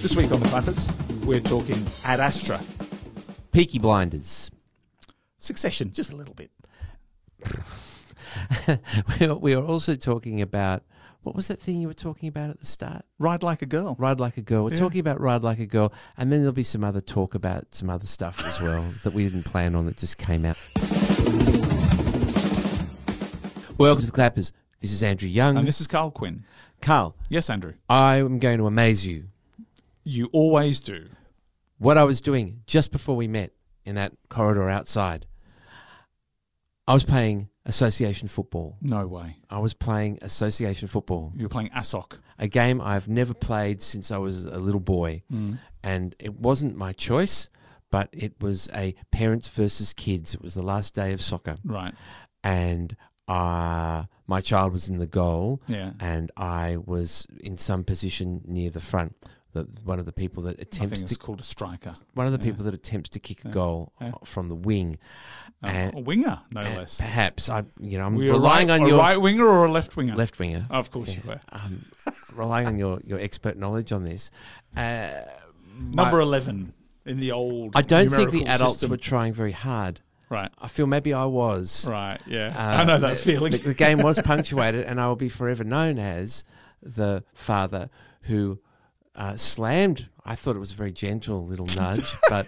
This week on the Clappers, we're talking Ad Astra. Peaky Blinders. Succession, just a little bit. we are- we are also talking about what was that thing you were talking about at the start? Ride like a girl. Ride like a girl. We're Yeah. talking about ride like a girl, and then there'll be some other talk about some other stuff as well that we didn't plan on that just came out. Welcome to the Clappers. This is Andrew Young. And this is Karl Quinn. Karl, Yes, Andrew. I am going to amaze you. You always do. What I was doing just before we met in that corridor outside, I was playing association football. No way. I was playing association football. You were playing ASOC. a game I've never played since I was a little boy. And it wasn't my choice, but it was a parents versus kids. It was the last day of soccer. Right. And uh, my child was in the goal, Yeah. and I was in some position near the front. The, one of the people that attempts to called a striker. one of the yeah. people that attempts to kick a goal Yeah. from the wing. Uh, a winger, no less. Perhaps I, you know, I'm Were relying right, on your right winger or a left winger? left winger. Of course Yeah. you were. um, relying on your, your expert knowledge on this. Uh, my- Number 11 in the old. I don't think the adults system. were trying very hard. Right. I feel maybe I was. Right. Yeah. Uh, I know that the, feeling. The, the game was punctuated, and I will be forever known as the father who uh, slammed. I thought it was a very gentle little nudge, but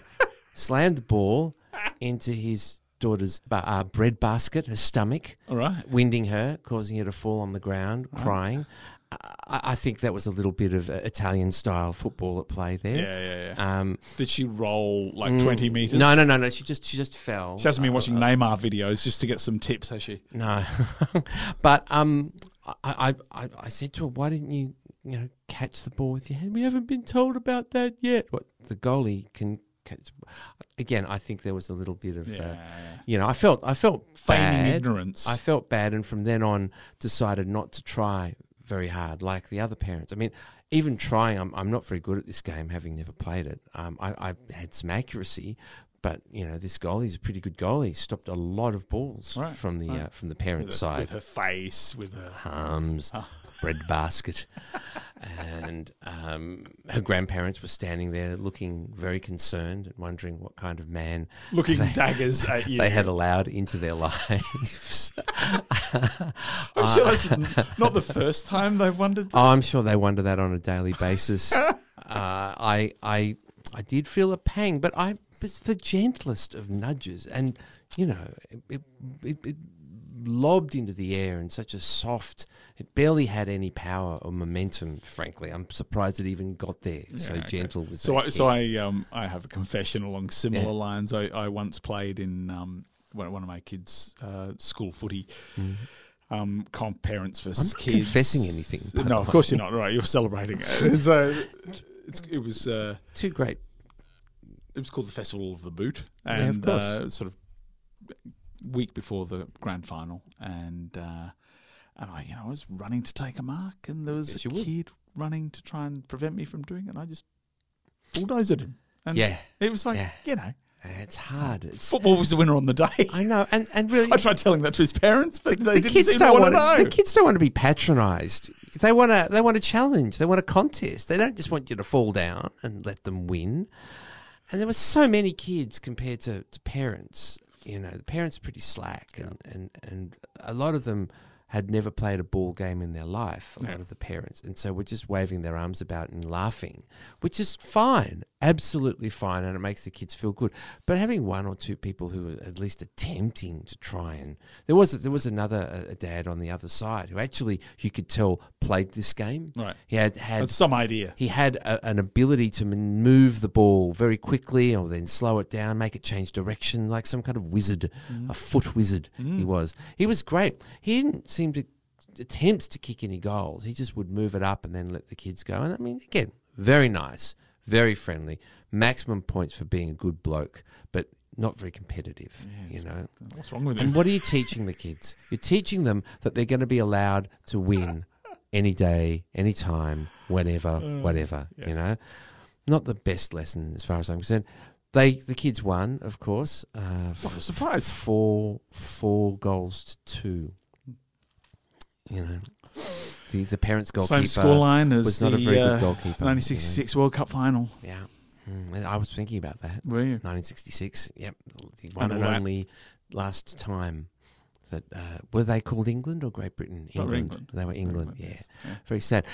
slammed the ball into his daughter's uh, bread basket, her stomach, All right. winding her, causing her to fall on the ground, crying. I, I think that was a little bit of uh, Italian style football at play there. Yeah. Yeah. Um, Did she roll like mm, 20 meters? No, no, no, no. She just she just fell. She hasn't been Uh, watching Neymar videos just to get some tips, has she? No, but um, I, I, I, I said to her, "Why didn't you, you know, catch the ball with your hand? We haven't been told about that yet." What the goalie can catch? Again, I think there was a little bit of, Yeah. uh, you know, I felt, I felt Feigning bad. ignorance. I felt bad, and from then on, decided not to try very hard like the other parents. I mean, even trying, I'm, I'm not very good at this game, having never played it. Um, I, I had some accuracy, but you know, this goalie's a pretty good goalie. He stopped a lot of balls Right, from the right. uh, from the with, parent her, side with her face, with her. arms, bread basket, and um, her grandparents were standing there looking very concerned and wondering what kind of man Looking daggers at you. they had allowed into their lives. I'm sure that's not the first time they've wondered. Oh, I'm sure they wonder that on a daily basis. uh, I, I, I did feel a pang, but I was the gentlest of nudges, and you know, it, it, it lobbed into the air in such a soft. It barely had any power or momentum. Frankly, I'm surprised it even got there. so okay. gentle was So, that I, so. I, um, I have a confession along similar Yeah. lines. I, I once played in um, one, one of my kids' uh, school footy. Um, comp parents versus kids. confessing anything, No, of course you're not. Right, you're celebrating it. so it's, it was uh, two great. it was called the Festival of the Boot, of and course. uh, sort of week before the grand final, and uh, and I, you know, I was running to take a mark, and there was Yes, a kid running to try and prevent me from doing it, and I just bulldozed him. And Yeah, it was like, Yeah. you know, it's hard. It's, football was the winner on the day. I know, and and really, I tried telling that to his parents, but they the didn't kids don't want to know. The kids don't want to be patronised. They want to. They want a challenge. They want a contest. They don't just want you to fall down and let them win. And there were so many kids compared to, to parents. You know, the parents are pretty slack, and, and, and a lot of them had never played a ball game in their life. A lot of the parents, and so were just waving their arms about and laughing, which is fine, absolutely fine, and it makes the kids feel good. But having one or two people who are at least attempting to try and there was there was another a dad on the other side who actually you could tell played this game. Right. He had had That's some idea. he had a, an ability to move the ball very quickly or then slow it down, make it change direction, like some kind of wizard, mm-hmm. a foot wizard he mm. was. He was great. He didn't seem to attempt to kick any goals. He just would move it up and then let the kids go. And I mean, again, very nice, very friendly, maximum points for being a good bloke, but not very competitive, Yes. you know. What's wrong with him? And what are you teaching the kids? You're teaching them that they're going to be allowed to win any day, any time, whenever, whatever. You know, not the best lesson as far as I'm concerned. They the kids won, of course. Uh, What a surprise. Four four goals to two. You know, the, the parents' goalkeeper Same scoreline as was the not a very uh, good goalkeeper. 1966 World Cup final. Yeah, Mm, I was thinking about that. Were you? 1966. Yep, the one all and only last time that uh, were they called England or Great Britain? Were England. They were England. England, Yeah. yes. Yeah. very sad.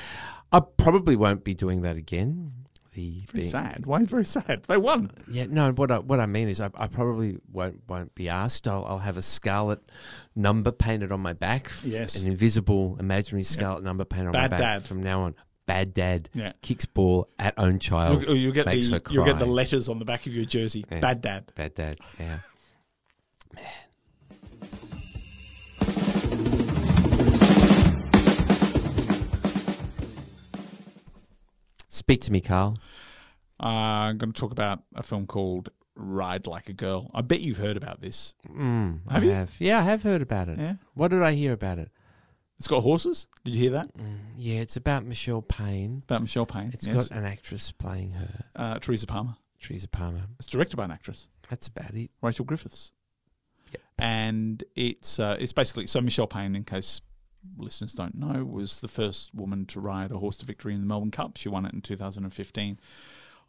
I probably won't be doing that again. The Very being- sad. Why very sad? They won. Uh, yeah, no. What I what I mean is, I, I probably won't won't be asked. I'll, I'll have a scarlet number painted on my back. Yes. an invisible, imaginary scarlet number painted on my Bad back dad. from now on. Bad dad Yeah. kicks ball at own child. You'll, you'll get the you'll get the letters on the back of your jersey. Yeah. Bad dad. Bad dad. Yeah. Speak to me, Karl. Uh, I'm going to talk about a film called Ride Like a Girl. I bet you've heard about this. Mm, Have I you? have. Yeah, I have heard about it. Yeah. What did I hear about it? It's got horses. Did you hear that? Mm, yeah, it's about Michelle Payne. About Michelle Payne. It's yes. got an actress playing her, uh, Teresa Palmer. Teresa Palmer. It's directed by an actress, That's about it. Rachel Griffiths. Yep. And it's uh, it's basically so Michelle Payne, in case listeners don't know, was the first woman to ride a horse to victory in the Melbourne Cup. She won it in 2015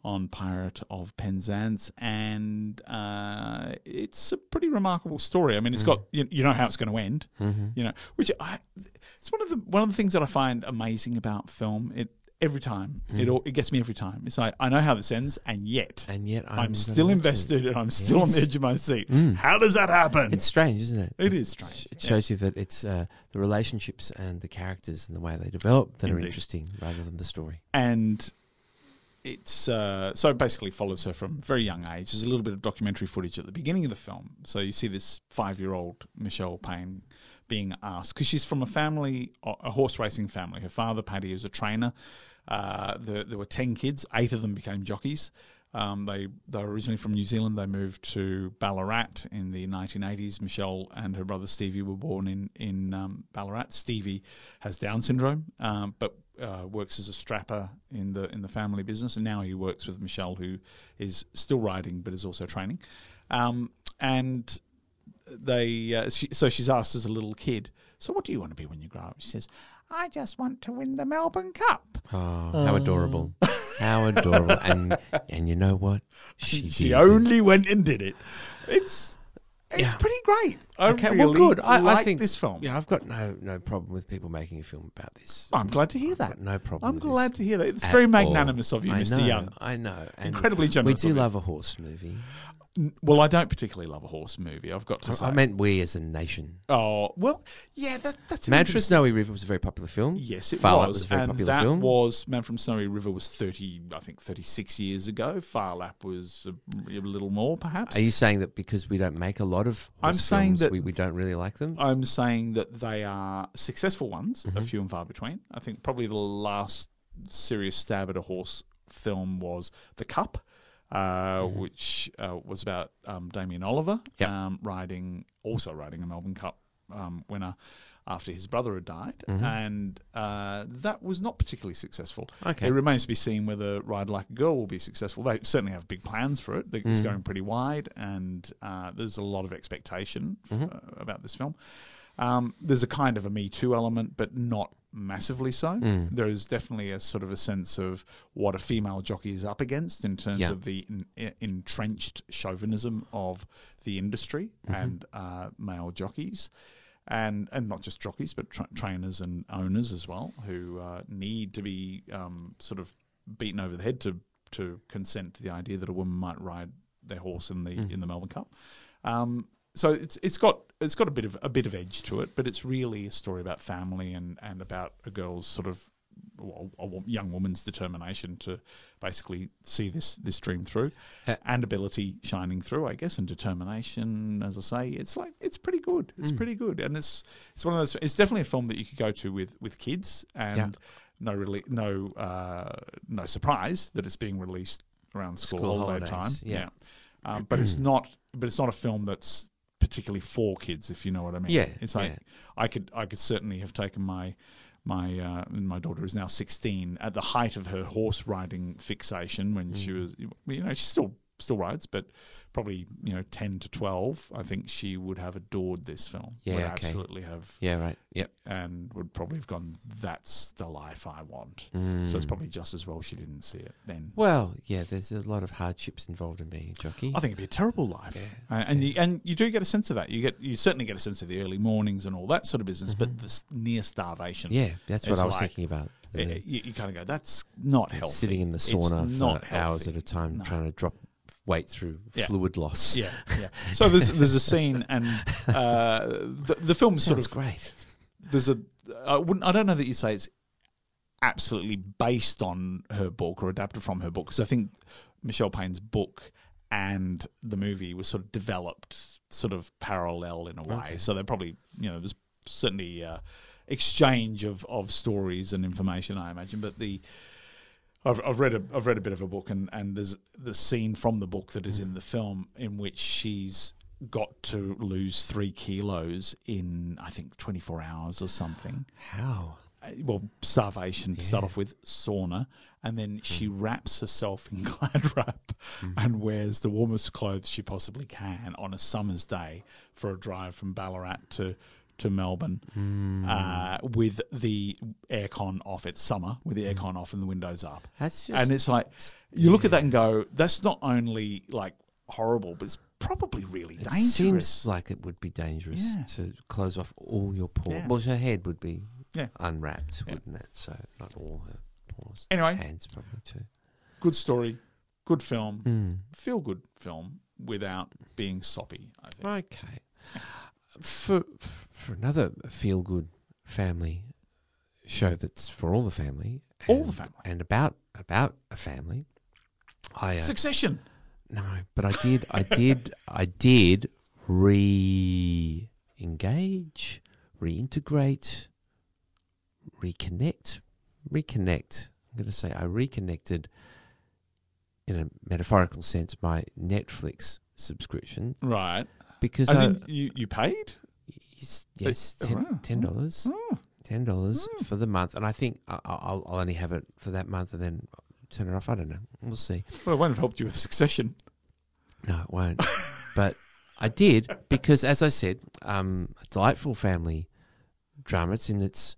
on Pirate of Penzance, and uh, it's a pretty remarkable story. I mean, it's got you, you know how it's going to end. Mm-hmm. you know which I it's one of the one of the things that I find amazing about film it every time it all, it gets me every time it's like I know how this ends and yet And yet I'm, I'm, still it. invested and I'm still on the edge of my seat Mm. how does that happen It's strange, isn't it? It is strange, It yeah. shows you that it's uh, the relationships and the characters and the way they develop that are interesting rather than the story. and it's uh, so it basically follows her from very young age. There's a little bit of documentary footage at the beginning of the film. So you see this five-year-old Michelle Payne being asked because she's from a family, a horse racing family. Her father, Paddy, is a trainer. Uh, there, there were ten kids. Eight of them became jockeys. Um, they they were originally from New Zealand. They moved to Ballarat in the 1980s. Michelle and her brother Stevie were born in in um, Ballarat. Stevie has Down syndrome, um, but uh, works as a strapper in the in the family business, and now he works with Michelle, who is still riding but is also training. Um, and they uh, she, so she's asked as a little kid, so what do you want to be when you grow up? She says, I just want to win the Melbourne Cup. Oh, how adorable! How adorable! and and you know what? She, She only went and did it. It's it's Yeah. pretty great. I Okay, really well, good. I, like I think this film. Yeah, I've got no no problem with people making a film about this. I'm glad to hear that. No problem. I'm glad to hear that. It's very all. magnanimous of you, I Mr. know, Young. I know. And Incredibly generous. We do of you. love a horse movie. Well, I don't particularly love a horse movie. I've got to say. I, I meant we as a nation. oh well, yeah. That, that's Man from Snowy River was a very popular film. Yes, it Phar Lap was. was a very and popular that film. was Man from Snowy River was thirty, I think, thirty six years ago. Phar Lap was a, a little more, perhaps. Are you saying that because we don't make a lot of I'm horse saying films, that- we, we don't really like them? I'm saying that they are successful ones, Mm-hmm. a few and far between. I think probably the last serious stab at a horse film was The Cup, uh, which uh, was about um, Damien Oliver Mm-hmm. Yep. um, riding, also riding a Melbourne Cup um, winner after his brother had died, Mm-hmm. and uh, that was not particularly successful. Okay. It remains to be seen whether Ride Like a Girl will be successful. They certainly have big plans for it. It's going pretty wide, and uh, there's a lot of expectation f- Mm-hmm. uh, about this film. Um, there's a kind of a Me Too element, but not massively so. Mm. There is definitely a sort of a sense of what a female jockey is up against in terms Yeah. of the in, entrenched chauvinism of the industry Mm-hmm. and uh, male jockeys. And, and not just jockeys, but tra- trainers and owners as well, who uh, need to be um, sort of beaten over the head to to consent to the idea that a woman might ride their horse in the Mm. in the Melbourne Cup. Um, so it's it's got it's got a bit of a bit of edge to it, but it's really a story about family and, and about a girl's sort of well, a young woman's determination to basically see this this dream through, Uh, and ability shining through, I guess, and determination. As I say, it's like it's pretty good. Mm. It's pretty good, and it's it's one of those. It's definitely a film that you could go to with with kids, and Yeah. no really no uh, no surprise that it's being released around school, School holiday holidays, time. yeah. Um, but it's not. But it's not a film that's particularly for kids, if you know what I mean. Yeah, it's like yeah. I could I could certainly have taken my my uh, my daughter is now sixteen at the height of her horse riding fixation when Mm. she was you know she's still still rides, but probably you know ten to twelve. I think she would have adored this film. Yeah, would okay. absolutely have, Yeah, right. Yep. and would probably have gone. That's the life I want. Mm. So it's probably just as well she didn't see it then. Well, yeah, there's a lot of hardships involved in being a jockey. I think it'd be a terrible life, Uh, and you, and you do get a sense of that. You get you certainly get a sense of the early mornings and all that sort of business, but the near starvation. Mm-hmm. yeah, that's what I was like- thinking about. you, you kind of go, that's not healthy. sitting in the sauna for hours at a time, No. trying to drop weight through Yeah. fluid loss. Yeah, yeah. So there's there's a scene, and uh, the the film sort of great. there's a I wouldn't I don't know that you say it's absolutely based on her book or adapted from her book because I think Michelle Payne's book and the movie was sort of developed sort of parallel in a way. Okay. So they probably you know there's certainly uh, exchange of of stories and information I imagine, but the I've, I've read a I've read a bit of a book and, and there's the scene from the book that is in the film in which she's got to lose three kilos in I think 24 hours or something. How? Uh, Well, starvation to start off with, sauna, and then she wraps herself in glad wrap and wears the warmest clothes she possibly can on a summer's day for a drive from Ballarat to to Melbourne uh, with the aircon off. It's summer with the aircon off and the windows up. That's just And it's like you look at that and go, that's not only like horrible, but it's probably really it dangerous. seems like it would be dangerous Yeah. to close off all your pores. Yeah. Well, her head would be Yeah. unwrapped, Yeah. wouldn't it? So not all her pores. Anyway. hands probably too. good story, good film, Mm. feel good film without being soppy. I think. Okay. For for another feel good family show that's for all the family, All and- the family. and about about a family. I uh, Succession. no, but I did, I did, I did re-engage, reintegrate, reconnect, reconnect. I'm going to say I reconnected, in a metaphorical sense, my Netflix subscription Right. Because As I, in, you, you paid? yes, yes, oh, ten wow. ten dollars, Oh. ten dollars for the month, and I think I- I'll, I'll only have it for that month, and then turn it off. I don't know. We'll see. Well, it won't have helped you with Succession. No, it won't. but I did because, as I said, um, a delightful family drama. It's in its.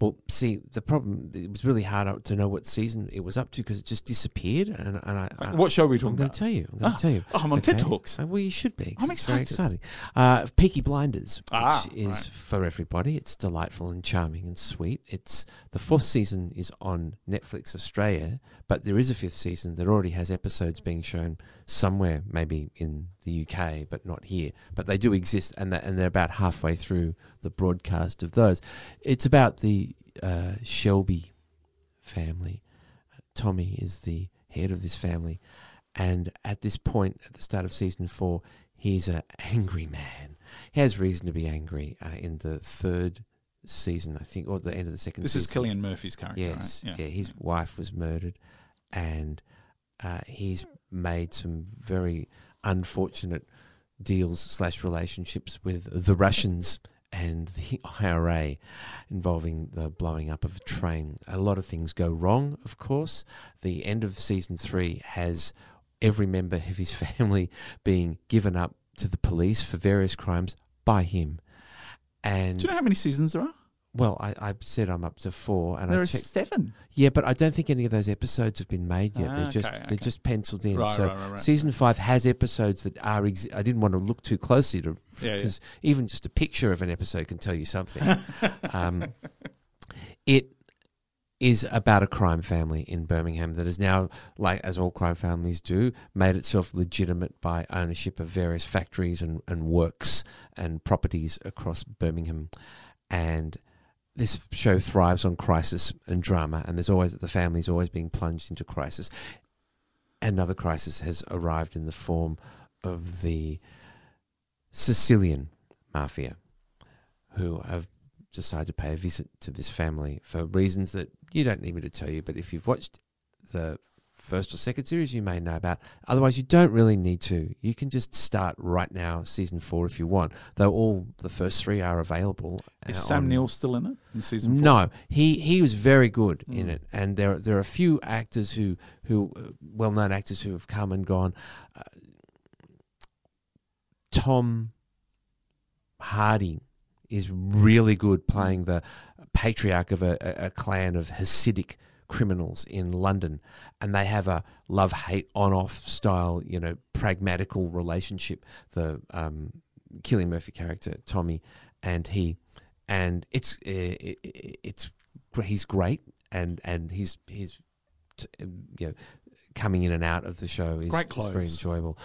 Well, see, the problem it was really hard to know what season it was up to because it just disappeared, and, and I, I what show are we talking I'm about? to tell you. I'm going to tell you. Oh, I'm on TED Okay? Talks. Uh, Well, you should be. I'm it's very excited. exciting. Uh, Peaky Blinders, which Ah, is right. for everybody. It's delightful and charming and sweet. It's the fourth season is on Netflix Australia, but there is a fifth season that already has episodes being shown somewhere, maybe in the UK, but not here. But they do exist, and that, and they're about halfway through the broadcast of those. It's about the uh, Shelby family. Tommy is the head of this family, and at this point, at the start of season four, he's an angry man. He has reason to be angry uh, in the third season, I think, or the end of the second. This season. is Cillian Murphy's character, Yes, right? yeah. His wife was murdered, and uh, he's made some very unfortunate deals slash relationships with the Russians and the IRA, involving the blowing up of a train. A lot of things go wrong, of course. The end of season three has every member of his family being given up to the police for various crimes by him. And Do you know how many seasons there are? Well, I, I said I'm up to four, and There I are checked. seven. Yeah, but I don't think any of those episodes have been made yet. Ah, they're just okay, they're okay. just penciled in. Right, so right, right, season five has episodes that are. Ex- I didn't want to look too closely to Yeah, yeah. because even just a picture of an episode can tell you something. um, it is about a crime family in Birmingham that has now, like as all crime families do, made itself legitimate by ownership of various factories and, and works and properties across Birmingham. And this show thrives on crisis and drama, and there's always the family's always being plunged into crisis. Another crisis has arrived in the form of the Sicilian mafia, who have decided to pay a visit to this family for reasons that you don't need me to tell you. But if you've watched the first or second series you may know about. Otherwise, you don't really need to. You can just start right now, season four, if you want. Though all the first three are available. Is uh, Sam Neill still in it in season four? No, he he was very good in Mm. it, and there there are a few actors who who uh, well known actors who have come and gone. Uh, Tom Hardy is really good playing the patriarch of a, a, a clan of Hasidic criminals in London, and they have a love hate on off style, you know, pragmatical relationship. The um, Cillian Murphy character Tommy and he, and it's it, it- it's he's great, and and he's he's t- you know coming in and out of the show is, Great is very enjoyable.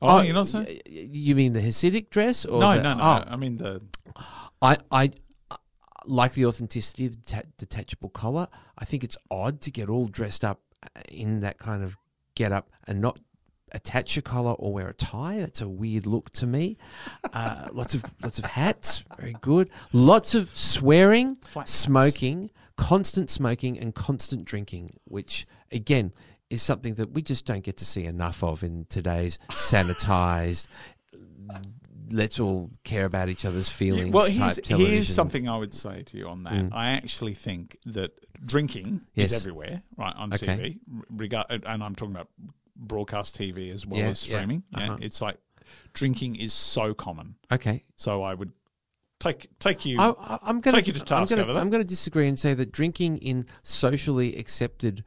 Oh, you're not saying? You mean the Hasidic dress? Or No, the- no, no. oh, I mean the I I like the authenticity of the deta- detachable collar. I think it's odd to get all dressed up in that kind of get up and not attach a collar or wear a tie. That's a weird look to me. Uh, lots of lots of hats, very good. Lots of swearing, Flat hats. smoking, constant smoking, and constant drinking, which again is something that we just don't get to see enough of in today's sanitized. Let's all care about each other's feelings. Yeah, well, here's, here's something I would say to you on that. Mm. I actually think that drinking Yes. is everywhere, right, on Okay. TV, regard, and I'm talking about broadcast TV as well Yeah, as streaming. Yeah, Uh-huh. it's like drinking is so common. Okay, So I would take take you. I, I'm going to Take you to task I'm over that. I'm going to disagree and say that drinking in socially accepted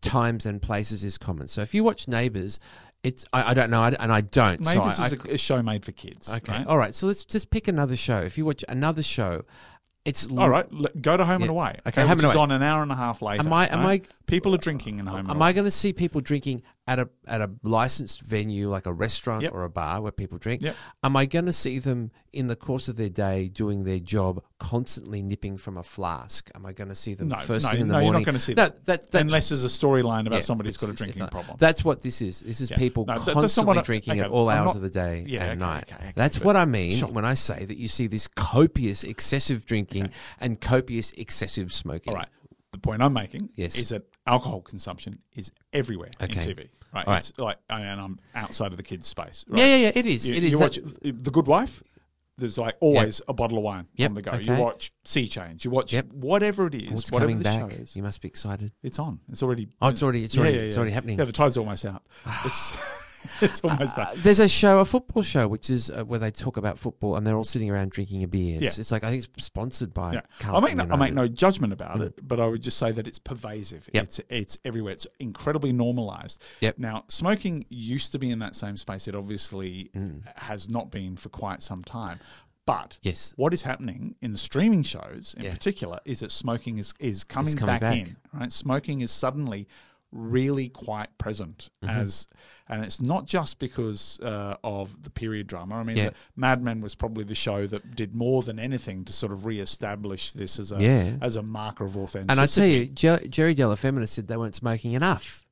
times and places is common. So if you watch Neighbours, it's I, I don't know, I, and I don't. Maybe so this I, is a, a show made for kids. Okay, right? all right. So let's just pick another show. If you watch another show, it's All right, go to Home Yeah. and Away. Okay, which Home and is Away. on an hour and a half later. Am I- am right? People are drinking in Home and Am. I going to see people drinking at a at a licensed venue like a restaurant Yep. or a bar where people drink? Yep. Am I going to see them in the course of their day doing their job, constantly nipping from a flask? Am I going to see them No, first no, thing in the no, you're not morning? gonna see no, that. that Unless there's a storyline about yeah, somebody's got a drinking problem. That's what this is. This is Yeah. people No, that- that's not constantly what drinking at all hours not- of the day Yeah, and okay, night. okay, okay, That's what I mean Sure. when I say that you see this copious, excessive drinking and copious, excessive smoking. All right. Point I'm making Yes. is that alcohol consumption is everywhere Okay. in TV. Right. Right. It's like, and I'm outside of the kids' space. Right? Yeah, yeah, yeah. It is. You, it is. you That- watch The Good Wife. There's like always a bottle of wine Yep, on the go. okay. You watch Sea Change. You watch Yep. whatever it is, oh, What's whatever coming the back? show is. You must be excited. It's on. It's already. Oh, it's already, it's Yeah, already, yeah, it's already happening. Yeah, the tide's almost out. It's it's almost Uh, done. there's a show, a football show, which is uh, where they talk about football and they're all sitting around drinking a beer. It's, Yeah. it's like I think it's sponsored by. Yeah. I make no, I make no judgment about Mm. it, but I would just say that it's pervasive. Yep. It's it's everywhere. It's incredibly normalized. Yep. Now, smoking used to be in that same space. It obviously Mm. has not been for quite some time. But Yes. what is happening in the streaming shows in Yeah. particular is that smoking is is coming, coming back, back. in. Right, smoking is suddenly really quite present Mm-hmm. as and it's not just because uh, of the period drama i mean Yeah. mad men was probably the show that did more than anything to sort of re-establish this as a Yeah. as a marker of authenticity And I tell you, Jer- Jerry Della said they weren't smoking enough.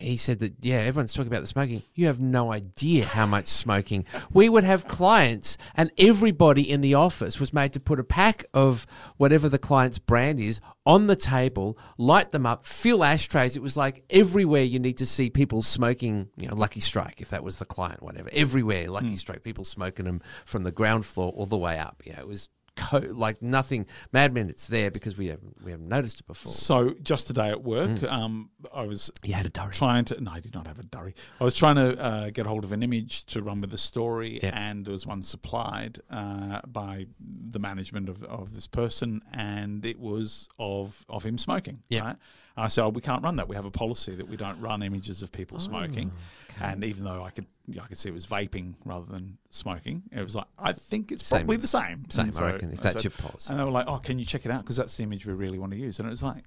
He said that, yeah, everyone's talking about the smoking. You have no idea how much smoking. We would have clients, and everybody in the office was made to put a pack of whatever the client's brand is on the table, light them up, fill ashtrays. It was like everywhere you need to see people smoking, you know, Lucky Strike, if that was the client, whatever. Everywhere, Lucky hmm. Strike, people smoking them from the ground floor all the way up. Yeah, it was. Co- like nothing, Mad Men. It's there because we haven't we haven't noticed it before. so just today at work Mm. um, i was You had a durry. trying to no i did not have a durry i was trying to uh, get hold of an image to run with the story Yeah. and there was one supplied uh, by the management of, of this person and it was of of him smoking Yeah. right i said oh, we can't run that we have a policy that we don't run images of people Oh, smoking and even though i could i could see it was vaping rather than smoking it was like i think it's Same. probably the same Same, And I reckon, if that's said- your policy. and they were like oh can you check it out because that's the image we really want to use and it was like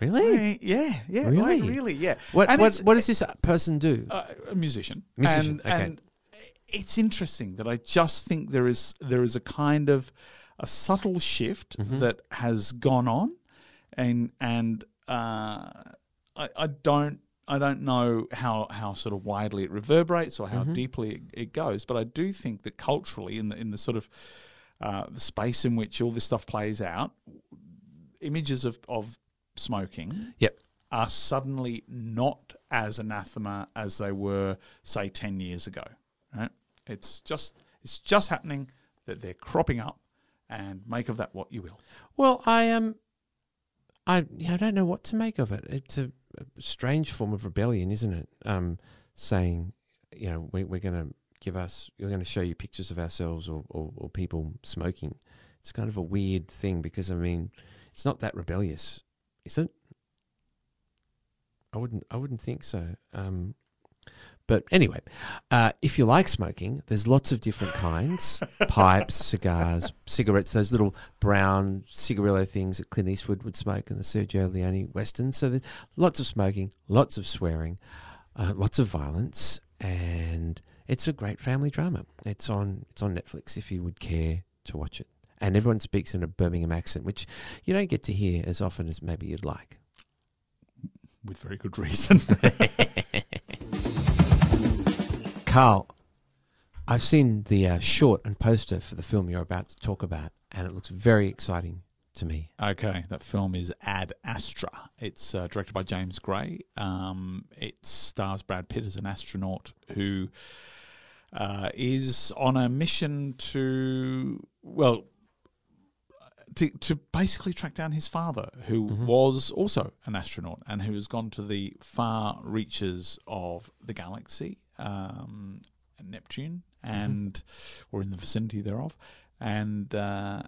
Really? "Hey, yeah yeah Really? like, really yeah What what what does this person do? uh, a musician. Musician, And, okay. and it's interesting that I just think there is there is a kind of a subtle shift Mm-hmm. that has gone on, and and uh, I, I don't. I don't know how, how sort of widely it reverberates or how Mm-hmm. deeply it, it goes, but I do think that culturally, in the in the sort of uh, the space in which all this stuff plays out, images of, of smoking Yep. are suddenly not as anathema as they were, say, ten years ago. Right? It's just it's just happening that they're cropping up, and make of that what you will. Well, I um, I yeah, I don't know what to make of it. It's a, a strange form of rebellion, isn't it? Um, saying, you know, we, we're going to give us, we're going to show you pictures of ourselves or, or, or people smoking. It's kind of a weird thing because I mean, it's not that rebellious, is it? I wouldn't, I wouldn't think so. Um, but anyway, uh, if you like smoking, there's lots of different kinds pipes, cigars, cigarettes, those little brown cigarillo things that Clint Eastwood would smoke in the Sergio Leone westerns. So there's lots of smoking, lots of swearing, uh, lots of violence, and it's a great family drama. It's on, it's on Netflix if you would care to watch it. And everyone speaks in a Birmingham accent, which you don't get to hear as often as maybe you'd like. With very good reason. Karl, I've seen the uh, short and poster for the film you're about to talk about, and it looks very exciting to me. Okay, that film is Ad Astra. It's uh, directed by James Gray. Um, it stars Brad Pitt as an astronaut who uh, is on a mission to, well, to, to basically track down his father, who was also an astronaut and who has gone to the far reaches of the galaxy, um, Neptune, and or in the vicinity thereof, and uh,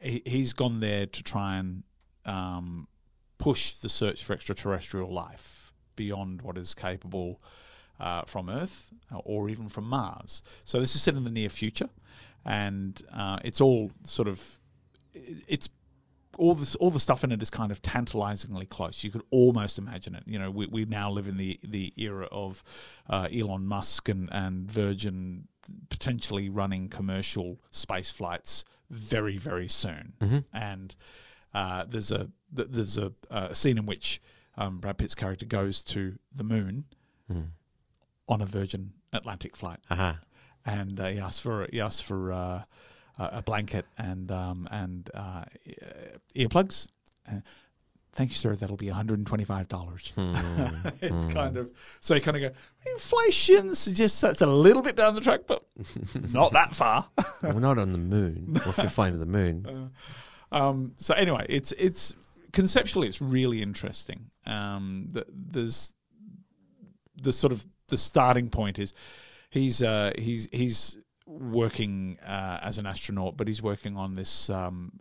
he, he's gone there to try and um, push the search for extraterrestrial life beyond what is capable uh, from Earth uh, or even from Mars. So this is set in the near future, and uh, it's all sort of it's all this all the stuff in it is kind of tantalizingly close. You could almost imagine it. You know, we, we now live in the the era of uh, Elon Musk and, and Virgin potentially running commercial space flights very very soon. And uh, there's a th- there's a, a scene in which um, Brad Pitt's character goes to the moon on a Virgin Atlantic flight Aha. and uh, he asks for he asked for uh, a blanket and um, and uh, earplugs. Uh, Thank you, sir. That'll be one hundred and twenty-five dollars. it's kind of so you kind of go inflation suggests that's a little bit down the track, but not that far. We're not on the moon. Well, if you're flying to the moon. Um, so anyway, it's it's conceptually it's really interesting. Um, the, there's the sort of the starting point is he's uh, he's he's working uh, as an astronaut, but he's working on this um,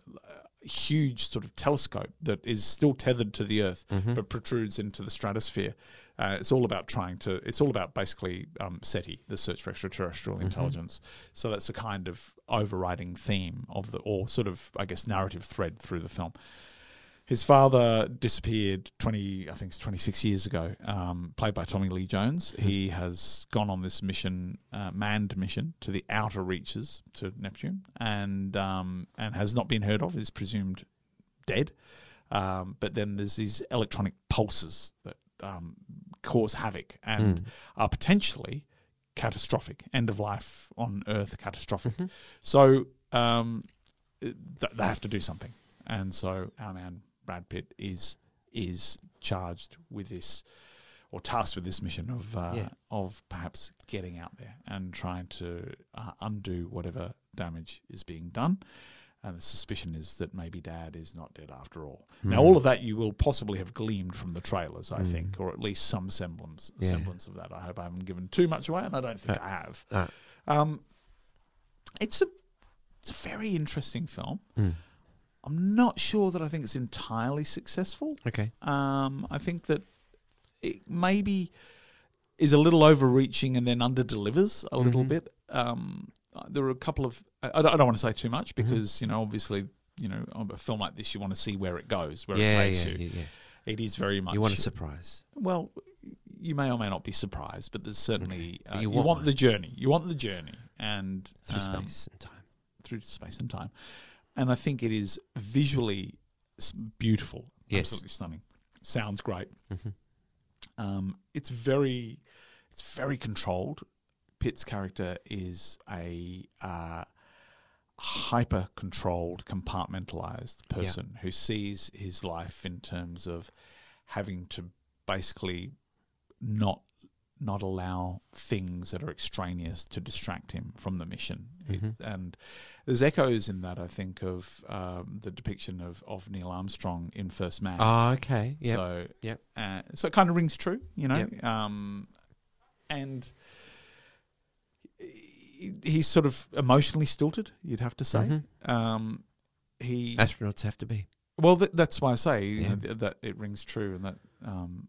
huge sort of telescope that is still tethered to the Earth, but protrudes into the stratosphere. Uh, it's all about trying to. It's all about basically um, SETI, the search for extraterrestrial intelligence. So that's a kind of overriding theme of the, or sort of, I guess, narrative thread through the film. His father disappeared 20, I think it's 26 years ago, um, played by Tommy Lee Jones. He has gone on this mission, uh, manned mission, to the outer reaches to Neptune and um, and has not been heard of, is presumed dead. Um, but then there's these electronic pulses that um, cause havoc and are potentially catastrophic, end of life on Earth catastrophic. So um, th- they have to do something, and so our man Brad Pitt is is charged with this or tasked with this mission of uh, Yeah. of perhaps getting out there and trying to uh, undo whatever damage is being done. And the suspicion is that maybe Dad is not dead after all. Now, all of that you will possibly have gleaned from the trailers, I think, or at least some semblance Yeah. semblance of that. I hope I haven't given too much away, and I don't think I have. Uh, Um, it's a it's a very interesting film. Hmm. I'm not sure that I think it's entirely successful. okay. Um, I think that it maybe is a little overreaching and then under delivers a little Mm-hmm. bit. Um, there are a couple of I, I don't, want to say too much Mm-hmm. because you know obviously you know on a film like this you want to see where it goes, where Yeah, it takes yeah, you. yeah, yeah. It is very much You want a surprise. well, you may or may not be surprised, but there's certainly But uh, you you, want want, one. the journey. You want the journey and Through um, space and time. through space and time, and I think it is visually beautiful, Yes. absolutely stunning. Sounds great. Mhm. Um, it's very, it's very controlled. Pitt's character is a uh, hyper controlled, compartmentalized person who sees his life in terms of having to basically not not allow things that are extraneous to distract him from the mission. It, and there's echoes in that, I think, of um, the depiction of, of Neil Armstrong in First Man. Oh, okay. Yeah. So, Yep. uh, so it kind of rings true, you know. Yep. Um, and he's sort of emotionally stilted, you'd have to say. Mm-hmm. Um, he Astronauts have to be. well, th- that's why I say you know, th- that it rings true, and that um,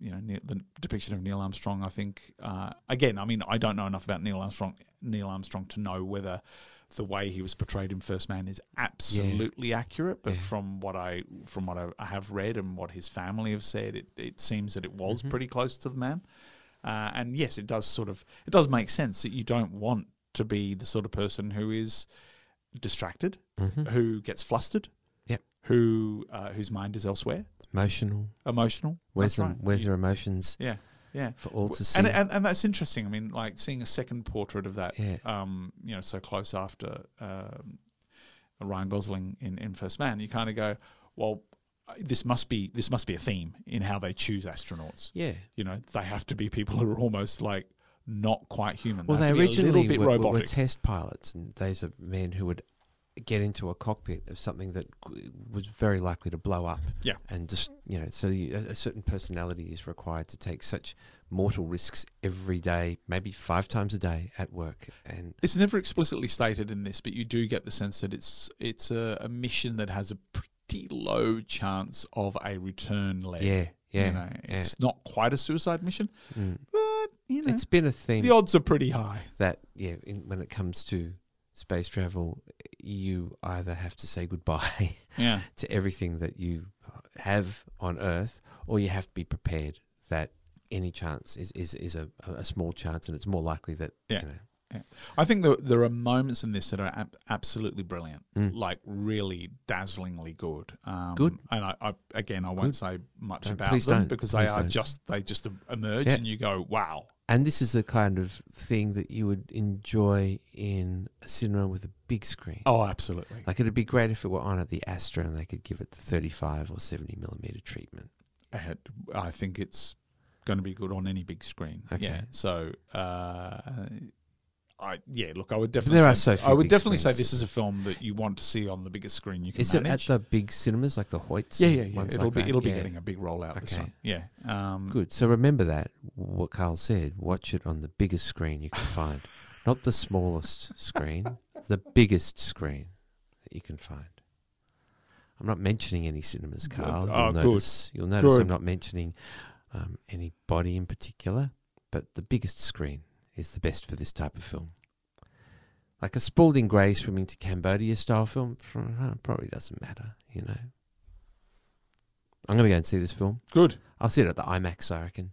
you know Ne- the depiction of Neil Armstrong. I think uh, again, I mean, I don't know enough about Neil Armstrong. Neil Armstrong to know whether the way he was portrayed in First Man is absolutely accurate. But Yeah. from what I from what I, have read and what his family have said, it, it seems that it was pretty close to the man. Uh, and yes, it does sort of it does make sense that you don't want to be the sort of person who is distracted, who gets flustered, Yep. who uh, whose mind is elsewhere, Emotional. emotional. Where's them? right. Where's You- their emotions yeah, yeah. for all to see? And, and and that's interesting. I mean, like seeing a second portrait of that, Yeah. um, you know, so close after um, Ryan Gosling in, in First Man, you kind of go, well, this must be this must be a theme in how they choose astronauts. yeah. You know, they have to be people who are almost like not quite human. Well, they, they have to be a originally were- were test pilots, and these are men who would get into a cockpit of something that was very likely to blow up. Yeah. and just you know, so you, a, certain personality is required to take such mortal risks every day, maybe five times a day at work. And It's never explicitly stated in this, but you do get the sense that it's it's a, a mission that has a pretty low chance of a return leg. yeah, yeah, you know, yeah. it's not quite a suicide mission, Mm. but you know, It's been a theme the odds are pretty high. that yeah, in, when it comes to space travel, you either have to say goodbye Yeah, to everything that you have on Earth, or you have to be prepared that any chance is, is, is a, a small chance, and it's more likely that Yeah. you know. I think there, there are moments in this that are ab- absolutely brilliant, Mm. like really dazzlingly good. Um, Good. And I, I again, I won't Good. say much Don't- about them don't. because Please they are don't. just they just emerge, Yeah. and you go, wow. And this is the kind of thing that you would enjoy in a cinema with a big screen. Oh, absolutely. Like it'd be great if it were on at the Astra and they could give it the 35 or 70 millimeter treatment. I had- I think it's going to be good on any big screen. Okay. Yeah. So, uh, I yeah. Look, I would definitely. there are say, so few I would big definitely say screens. this is a film that you want to see on the biggest screen you can Is it at manage. the big cinemas like the Hoyts? yeah, and yeah, yeah. ones It'll like be that? it'll be Yeah. getting a big rollout this Okay. one. Yeah. Um, Good. So remember that what Karl said. Watch it on the biggest screen you can find, not the smallest screen, the biggest screen that you can find. I'm not mentioning any cinemas. Karl. You'll Oh, good. notice. You'll notice Good. I'm not mentioning um, any body in particular, but the biggest screen is the best for this type of film. Like a Spalding Gray swimming to Cambodia style film probably doesn't matter, you know. I'm going to go and see this film. Good. I'll see it at the IMAX, I reckon.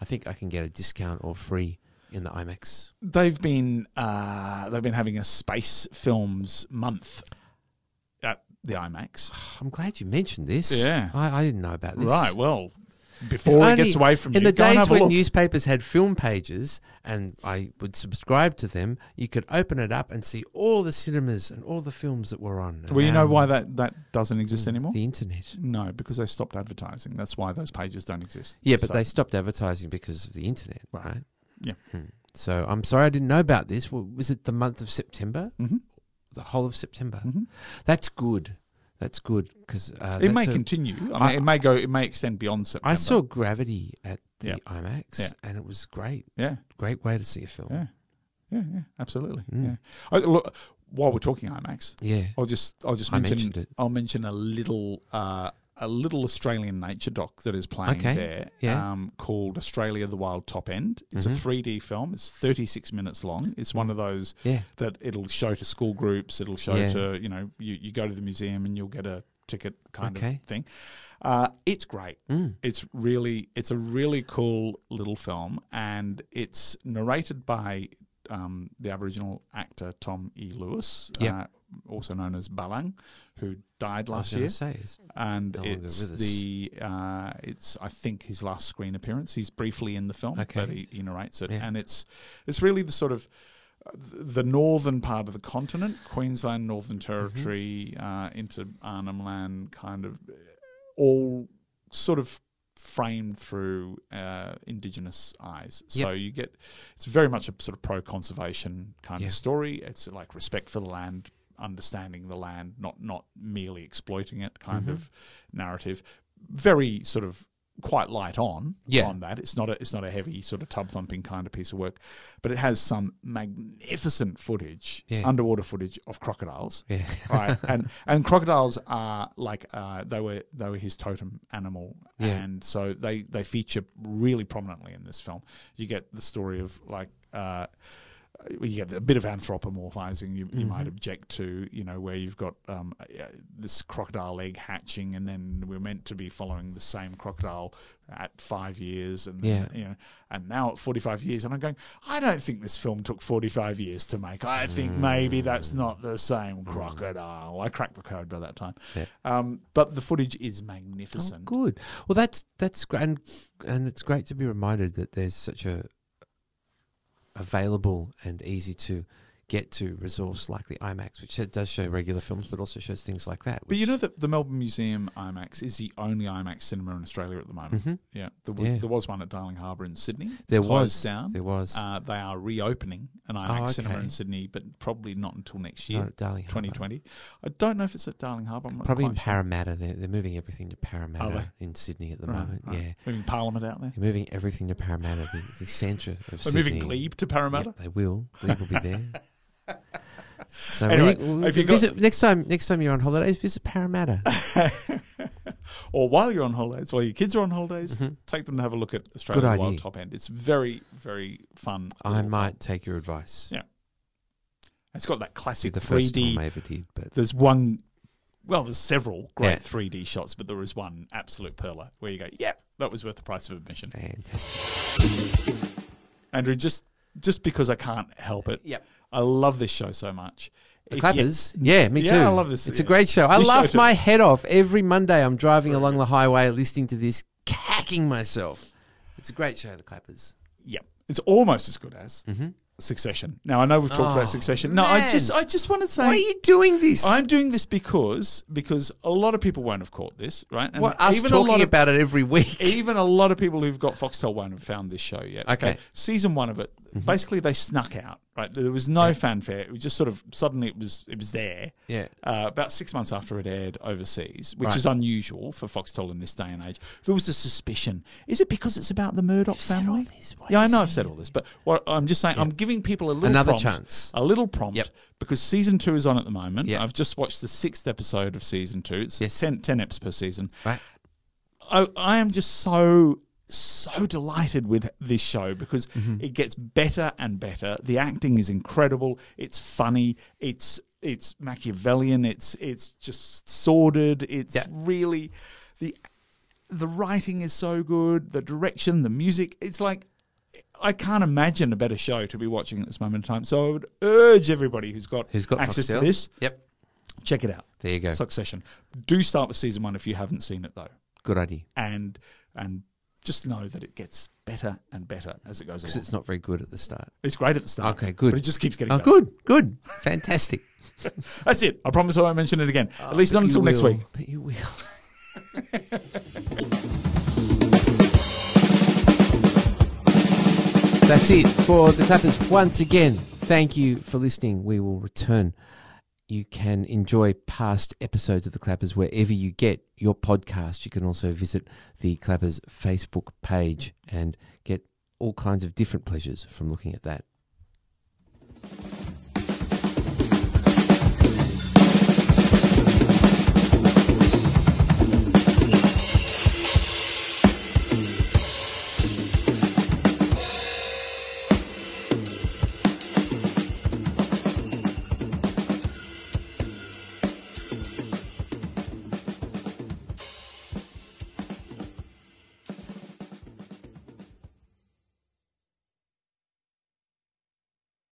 I think I can get a discount or free in the IMAX. They've been uh, they've been having a space films month at the IMAX. I'm glad you mentioned this. Yeah. I, I didn't know about this. Right. Well, before it gets away from In you, the go and days when newspapers had film pages and I would subscribe to them, you could open it up and see all the cinemas and all the films that were on. well, you know why that that doesn't exist anymore. The internet. No, because they stopped advertising. That's why those pages don't exist. Yeah, but So- they stopped advertising because of the internet, Right. right? Yeah. Hmm. So I'm sorry I didn't know about this. Well, was it the month of September? Mhm. The whole of September. Mhm. That's good. That's good because uh, It may a- continue. I mean, I- it may go. It may extend beyond September. I saw Gravity at the Yeah. IMAX, Yeah. and it was great. Yeah, Great way to see a film. yeah, yeah, yeah. Absolutely. Mm. Yeah. I, look, while we're talking IMAX, Yeah. I'll just I'll just mention. I'll mention a little uh, a little Australian nature doc that is playing Okay. there. Yeah. Um, called Australia: The Wild Top End. It's Mhm. a 3D film. It's 36 minutes long. It's one of those Yeah. that it'll show to school groups. It'll show Yeah. to you know you, you go to the museum and you'll get a ticket kind Okay. of thing. Uh, it's great. Mm. It's really it's a really cool little film, and it's narrated by um, the Aboriginal actor Tom E. Lewis, Yep. uh, also known as Balang, who died last year. say, And no it's the uh, it's I think his last screen appearance. He's briefly in the film, Okay. but he, he narrates it, Yeah. and it's it's really the sort of the northern part of the continent, Queensland, Northern Mm-hmm. Territory, uh, into Arnhem Land, kind of all sort of framed through uh, indigenous eyes. So you get it's very much a sort of pro conservation kind Yeah. of story. It's like respect for the land, understanding the land, not not merely exploiting it kind Mm-hmm. of narrative. Very sort of quite light on Yeah. on that. It's not a it's not a heavy sort of tub thumping kind of piece of work, but it has some magnificent footage, Yeah. underwater footage of crocodiles. Yeah. right, and and crocodiles are like uh, they were they were his totem animal, Yeah. and so they they feature really prominently in this film. You get the story of like. Uh, you get a bit of anthropomorphizing you, you Mm-hmm. might object to, you know, where you've got um, uh, this crocodile egg hatching, and then we're meant to be following the same crocodile at five years, and Yeah. you know, and now at forty-five years, and I'm going, I don't think this film took forty-five years to make. I think maybe that's not the same crocodile. I cracked the code by that time, Yeah. um, but the footage is Oh, magnificent. good. Well, that's that's great, and, and it's great to be reminded that there's such a available and easy to get to resource like the IMAX, which does show regular films, but also shows things like that. But you know that the Melbourne Museum IMAX is the only IMAX cinema in Australia at the moment. Mhm. Yeah, there was, Yeah. there was one at Darling Harbour in Sydney. It's there closed was down. there was Uh, they are reopening an IMAX oh, cinema okay. in Sydney, but probably not until next not year, Darling Harbour. 2020. I don't know if it's at Darling Harbour. I'm not Probably in. Parramatta. They're, they're moving everything to Parramatta in Sydney at the Right, moment. right. Yeah, moving Parliament out there. they're moving everything to Parramatta, the, the centre of Sydney. They're Sydney. moving Glebe to Parramatta. Yep, they will. Glebe will be there. So Anyway, when you, if you got- visit next time, next time you're on holidays, visit Parramatta. or while you're on holidays, while your kids are on holidays, take them to have a look at Australia Mm-hmm. Good Wild. Top End. It's very, very fun. I might film. take your advice. Yeah. It's got that classic the first 3D time I ever did, but there's one well there's several great Yeah. 3d shots but there is one absolute perler where you go yep that was worth the price of admission fantastic. andrew just just because i can't help it Yep. i love this show so much The If you- Clappers, yeah, me Yeah, too. I love this, It's a great show. I This laugh too. my head off every Monday. I'm driving along the highway, listening to this, cacking myself. It's a great show, The Clappers. yep it's almost as good as succession now i know we've talked Mm-hmm. Oh, about succession no i just i just want to say Why are you doing this? I'm doing this because because a lot of people won't have caught this, right? And what us even a lot talking of about it every week? even a lot of people who've got Foxtel won't have found this show yet. Okay. Mm-hmm. season one of it, basically they snuck out. Right, there was no fanfare. It was just sort of suddenly it was it was there. Yeah. Uh, about six months after it aired overseas, which Right. is unusual for Foxtel in this day and age. There was a suspicion: is it because it's about the Murdoch family? Yeah, I know I've said all this, but what I'm just saying, I'm giving people a little Another prompt, chance. a little prompt, Yep. because season two is on at the moment. Yep. I've just watched the sixth episode of season two. It's Yes. 10, 10 eps per season. Right. I, I am just so so delighted with this show because Mm-hmm. it gets better and better. The acting is incredible. It's funny. It's it's Machiavellian. It's it's just sordid. It's Yeah. really the the writing is so good. The direction, the music. It's like I can't imagine a better show to be watching at this moment in time. So I would urge everybody who's got Who's got access Foxtel? to this, Yep. check it out. There you go. Succession. Do start with season one if you haven't seen it though Good idea. and and just know that it gets better and better as it goes Because it's not very good at the start. It's great at the start. Okay, good. But it just keeps getting Oh, better. good, good, fantastic. That's it. I promise I won't mention it again. Ah, at least not until next week. But you will. That's it for the Clappers. Once again, thank you for listening. We will return. You can enjoy past episodes of the Clappers wherever you get your podcast. You can also visit the Clappers Facebook page and get all kinds of different pleasures from looking at that.